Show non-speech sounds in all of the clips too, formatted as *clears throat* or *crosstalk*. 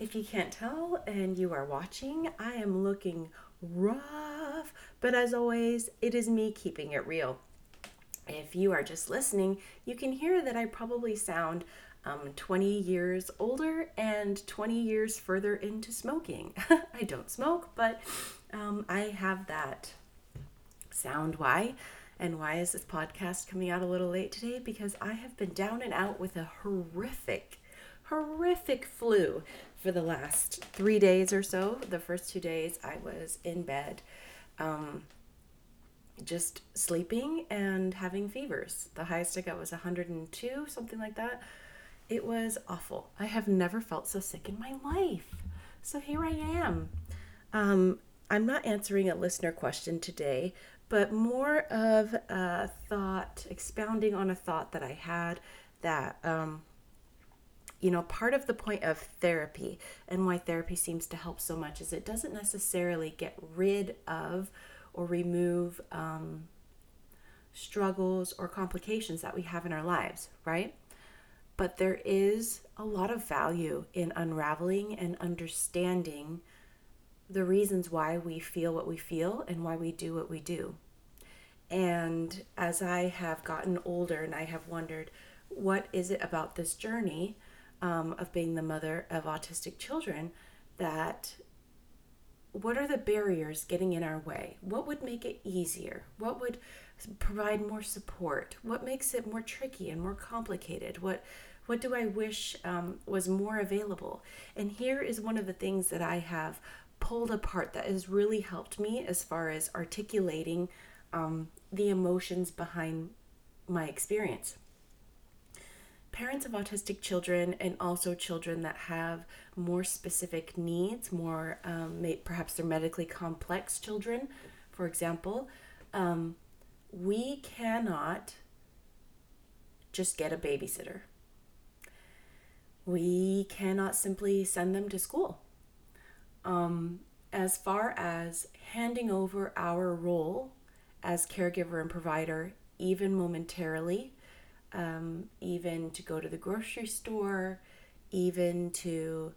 If you can't tell and you are watching, I am looking rough, but as always, it is me keeping it real. If you are just listening, you can hear that I probably sound um, 20 years older and 20 years further into smoking. *laughs* I don't smoke, but um, I have that sound. Why? And why is this podcast coming out a little late today? Because I have been down and out with a horrific, horrific flu for the last three days or so. The first two days I was in bed, um, just sleeping and having fevers. The highest I got was 102, something like that. It was awful. I have never felt so sick in my life. So here I am. Um, I'm not answering a listener question today, but more of a thought, expounding on a thought that I had that, um, you know, part of the point of therapy and why therapy seems to help so much is it doesn't necessarily get rid of or remove um, struggles or complications that we have in our lives, right? But there is a lot of value in unraveling and understanding the reasons why we feel what we feel and why we do what we do. And as I have gotten older and I have wondered, what is it about this journey um, of being the mother of autistic children that what are the barriers getting in our way? What would make it easier? What would provide more support? What makes it more tricky and more complicated? What what do I wish um, was more available? And here is one of the things that I have pulled apart that has really helped me as far as articulating um, the emotions behind my experience. Parents of autistic children and also children that have more specific needs, more um, may, perhaps they're medically complex children, for example, um, we cannot just get a babysitter. We cannot simply send them to school um, as far as handing over our role as caregiver and provider, even momentarily, um, even to go to the grocery store, even to,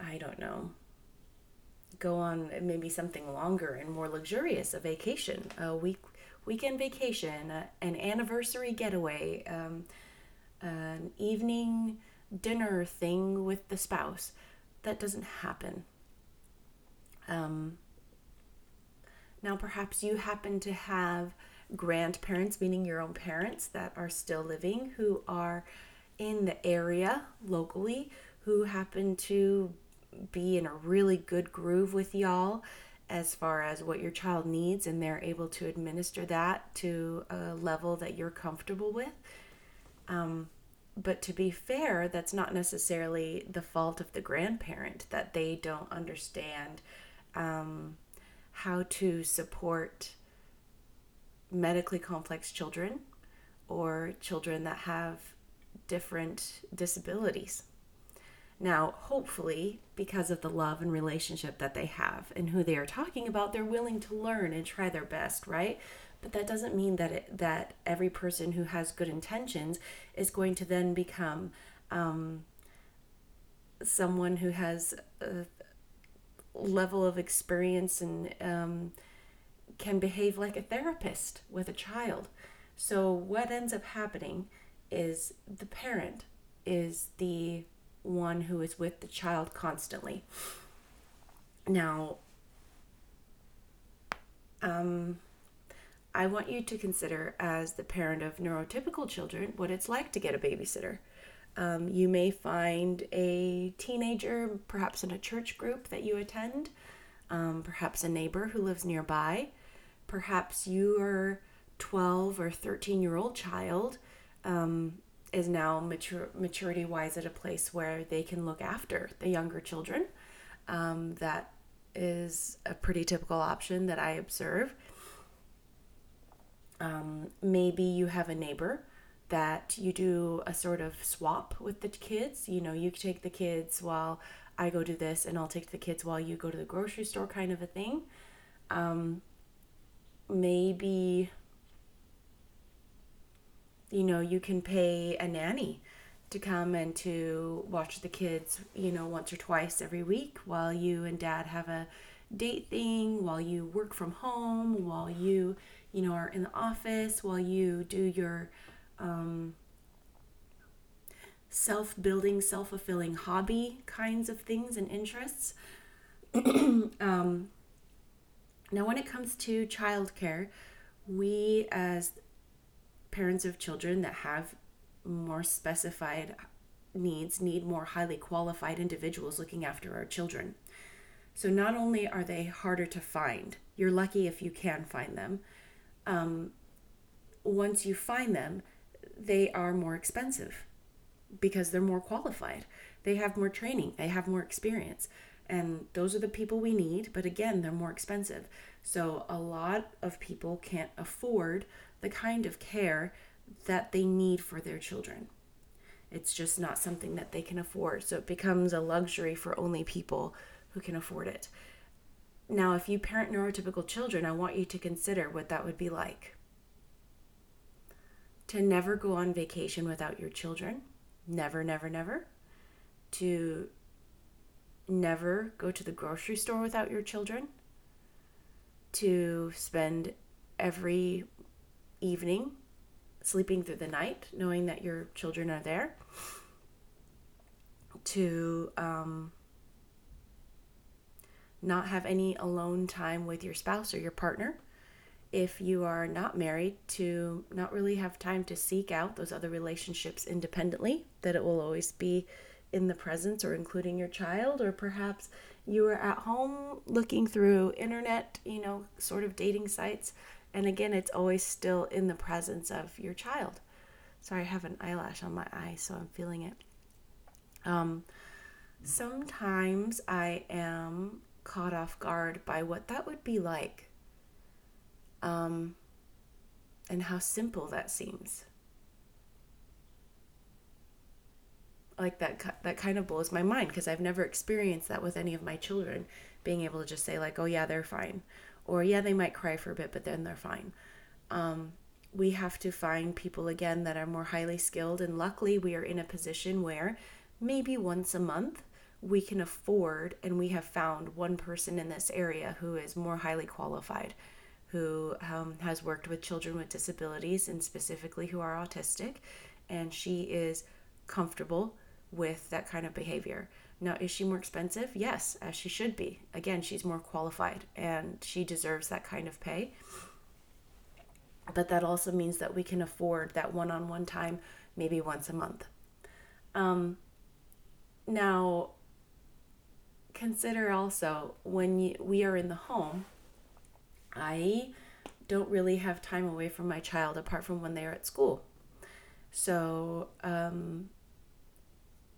I don't know, go on maybe something longer and more luxurious, a vacation, a week weekend vacation, an anniversary getaway, um, an evening dinner thing with the spouse. That doesn't happen. Um, now, perhaps you happen to have grandparents, meaning your own parents, that are still living who are in the area locally, who happen to be in a really good groove with y'all as far as what your child needs, and they're able to administer that to a level that you're comfortable with. Um, but to be fair, that's not necessarily the fault of the grandparent that they don't understand um, how to support medically complex children or children that have different disabilities. Now, hopefully, because of the love and relationship that they have and who they are talking about, they're willing to learn and try their best, right? but that doesn't mean that it, that every person who has good intentions is going to then become um, someone who has a level of experience and um, can behave like a therapist with a child. So what ends up happening is the parent is the one who is with the child constantly. Now, um, I want you to consider, as the parent of neurotypical children, what it's like to get a babysitter. Um, you may find a teenager, perhaps in a church group that you attend, um, perhaps a neighbor who lives nearby, perhaps your 12 or 13 year old child um, is now mature, maturity wise at a place where they can look after the younger children. Um, that is a pretty typical option that I observe. Um, maybe you have a neighbor that you do a sort of swap with the kids. You know, you take the kids while I go do this, and I'll take the kids while you go to the grocery store, kind of a thing. Um, maybe, you know, you can pay a nanny to come and to watch the kids, you know, once or twice every week while you and dad have a date thing, while you work from home, while you, you know, are in the office, while you do your um, self building, self fulfilling hobby kinds of things and interests. *clears throat* um, now, when it comes to childcare, we as parents of children that have more specified needs need more highly qualified individuals looking after our children. So, not only are they harder to find, you're lucky if you can find them. Um, once you find them, they are more expensive because they're more qualified. They have more training, they have more experience. And those are the people we need, but again, they're more expensive. So a lot of people can't afford the kind of care that they need for their children. It's just not something that they can afford. So it becomes a luxury for only people who can afford it. Now, if you parent neurotypical children, I want you to consider what that would be like. To never go on vacation without your children, never, never, never. To never go to the grocery store without your children. To spend every evening sleeping through the night knowing that your children are there. To um, not have any alone time with your spouse or your partner if you are not married to not really have time to seek out those other relationships independently that it will always be in the presence or including your child or perhaps you are at home looking through internet you know sort of dating sites and again it's always still in the presence of your child sorry i have an eyelash on my eye so i'm feeling it um, sometimes i am caught off guard by what that would be like um, and how simple that seems. Like that, that kind of blows my mind because I've never experienced that with any of my children. Being able to just say like, "Oh yeah, they're fine," or "Yeah, they might cry for a bit, but then they're fine." Um, we have to find people again that are more highly skilled, and luckily, we are in a position where maybe once a month we can afford, and we have found one person in this area who is more highly qualified who um, has worked with children with disabilities and specifically who are autistic, and she is comfortable with that kind of behavior. Now, is she more expensive? Yes, as she should be. Again, she's more qualified and she deserves that kind of pay. But that also means that we can afford that one on one time, maybe once a month. Um, now, consider also when you, we are in the home I don't really have time away from my child apart from when they're at school. So um,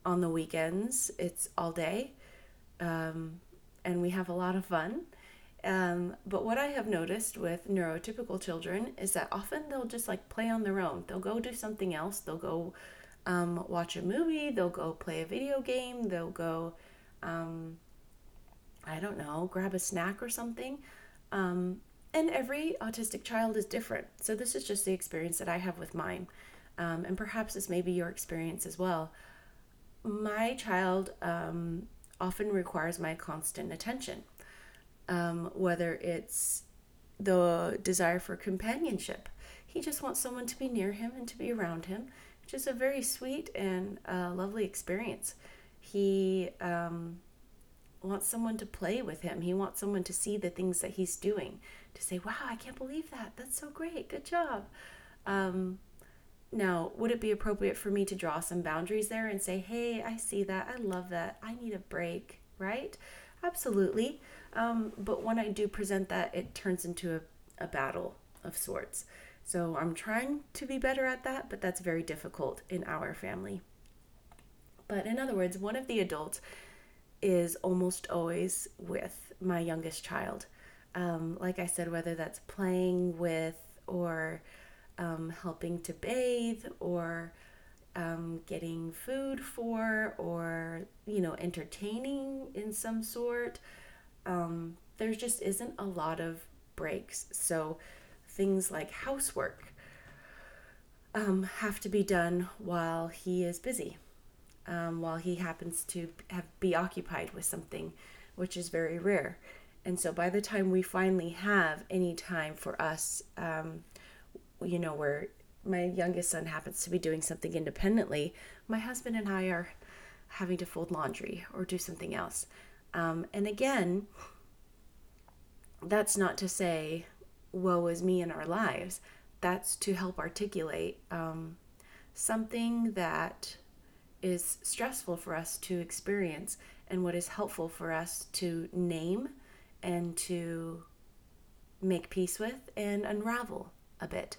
on the weekends, it's all day, um, and we have a lot of fun. Um, but what I have noticed with neurotypical children is that often they'll just like play on their own. They'll go do something else. They'll go um, watch a movie. They'll go play a video game. They'll go, um, I don't know, grab a snack or something. Um, and every autistic child is different. So this is just the experience that I have with mine. Um, and perhaps this may be your experience as well. My child um, often requires my constant attention, um, whether it's the desire for companionship. He just wants someone to be near him and to be around him, which is a very sweet and uh, lovely experience. He um, wants someone to play with him. He wants someone to see the things that he's doing, to say, wow, I can't believe that. That's so great. Good job. Um, now, would it be appropriate for me to draw some boundaries there and say, hey, I see that. I love that. I need a break, right? Absolutely. Um, but when I do present that, it turns into a, a battle of sorts. So I'm trying to be better at that, but that's very difficult in our family. But in other words, one of the adults is almost always with my youngest child. Um, like I said, whether that's playing with or um, helping to bathe or um, getting food for or, you know, entertaining in some sort, um, there just isn't a lot of breaks. So things like housework. um, have to be done while he is busy, um, while he happens to have be occupied with something, which is very rare. And so by the time we finally have any time for us, um, you know, where my youngest son happens to be doing something independently, my husband and I are having to fold laundry or do something else. Um, and again, that's not to say, woe is me in our lives. That's to help articulate um, something that is stressful for us to experience and what is helpful for us to name and to make peace with and unravel a bit.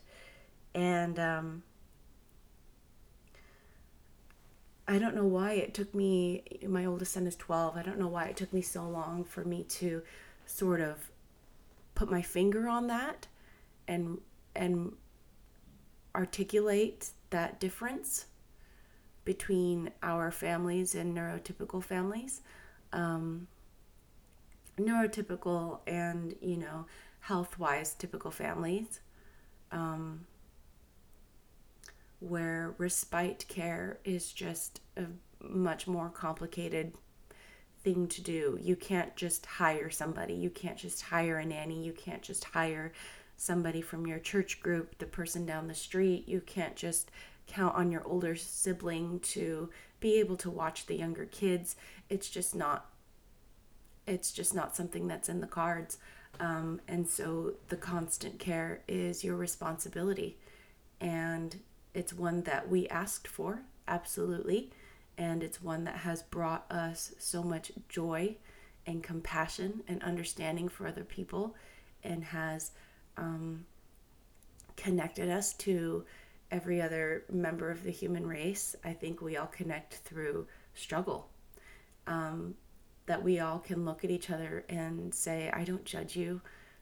And um, I don't know why it took me, my oldest son is 12. I don't know why it took me so long for me to sort of put my finger on that and and articulate that difference between our families and neurotypical families um, neurotypical and you know health wise typical families um, where respite care is just a much more complicated thing to do. You can't just hire somebody. You can't just hire a nanny. You can't just hire somebody from your church group, the person down the street. You can't just count on your older sibling to be able to watch the younger kids. It's just not it's just not something that's in the cards. Um, and so the constant care is your responsibility. And it's one that we asked for, absolutely and it's one that has brought us so much joy and compassion and understanding for other people and has um, connected us to every other member of the human race. I think we all connect through struggle. Um, that we all can look at each other and say, I don't judge you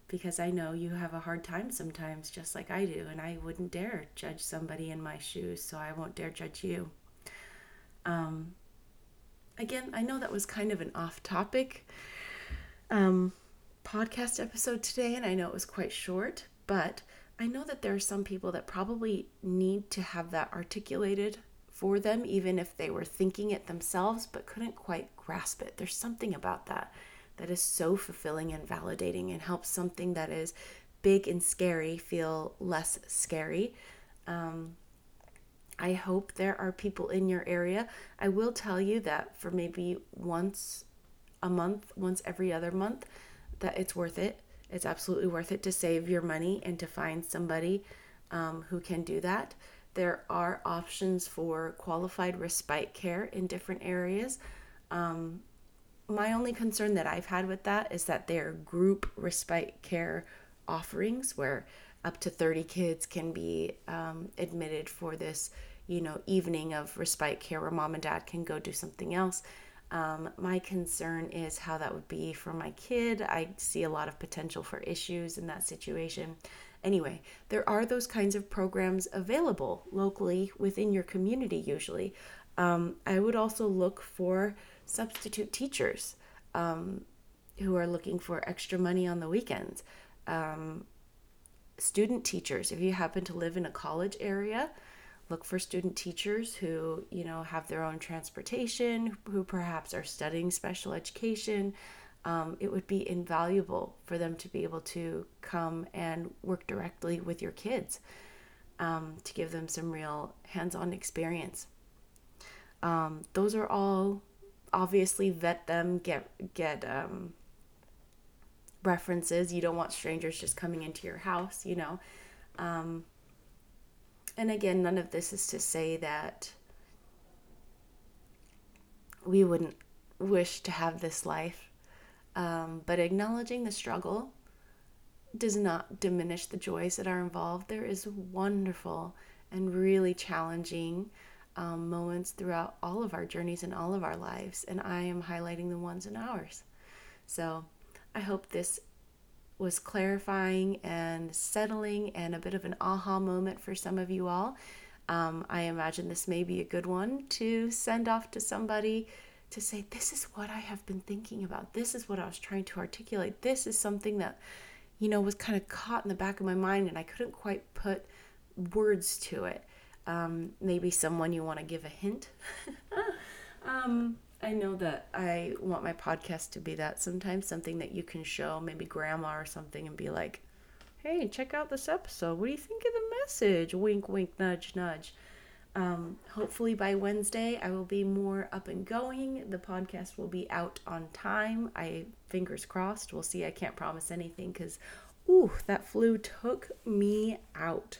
because I know you have a hard time sometimes, just like I do, and I wouldn't dare judge somebody in my shoes, so I won't dare judge you. Um, again, I know that was kind of an off topic um, podcast episode today, and I know it was quite short, but I know that there are some people that probably need to have that articulated for them, even if they were thinking it themselves but couldn't quite grasp it. There's something about that that is so fulfilling and validating and helps something that is big and scary feel less scary. Um, I hope there are people in your area. I will tell you that for maybe once a month, once every other month, that it's worth it. It's absolutely worth it to save your money and to find somebody um, who can do that. There are options for qualified respite care in different areas. Um, my only concern that I've had with that is that they're group respite care offerings where up to 30 kids can be um, admitted for this you know, evening of respite care where mom and dad can go do something else. Um, my concern is how that would be for my kid. I see a lot of potential for issues in that situation. Anyway, there are those kinds of programs available locally within your community, usually. Um, I would also look for substitute teachers um, who are looking for extra money on the weekends. Um, student teachers, if you happen to live in a college area, look for student teachers who you know have their own transportation who perhaps are studying special education um, it would be invaluable for them to be able to come and work directly with your kids um, to give them some real hands-on experience um, those are all obviously vet them get get um, references. You don't want strangers just coming into your house you know? Um, and again, none of this is to say that we wouldn't wish to have this life, um, but acknowledging the struggle does not diminish the joys that are involved. There is wonderful and really challenging um, moments throughout all of our journeys and all of our lives, and I am highlighting the ones in ours. So I hope this was clarifying and settling and a bit of an aha moment for some of you all. Um, I imagine this may be a good one to send off to somebody to say, This is what I have been thinking about. This is what I was trying to articulate. This is something that, you know, was kind of caught in the back of my mind and I couldn't quite put words to it. Um, maybe someone you want to give a hint. um, I know that I want my podcast to be that sometimes something that you can show maybe grandma or something and be like, hey, check out this episode. What do you think of the message? Wink, wink, nudge, nudge. Um, hopefully by Wednesday, I will be more up and going. The podcast will be out on time. I fingers crossed. We'll see. I can't promise anything because, ooh, that flu took me out.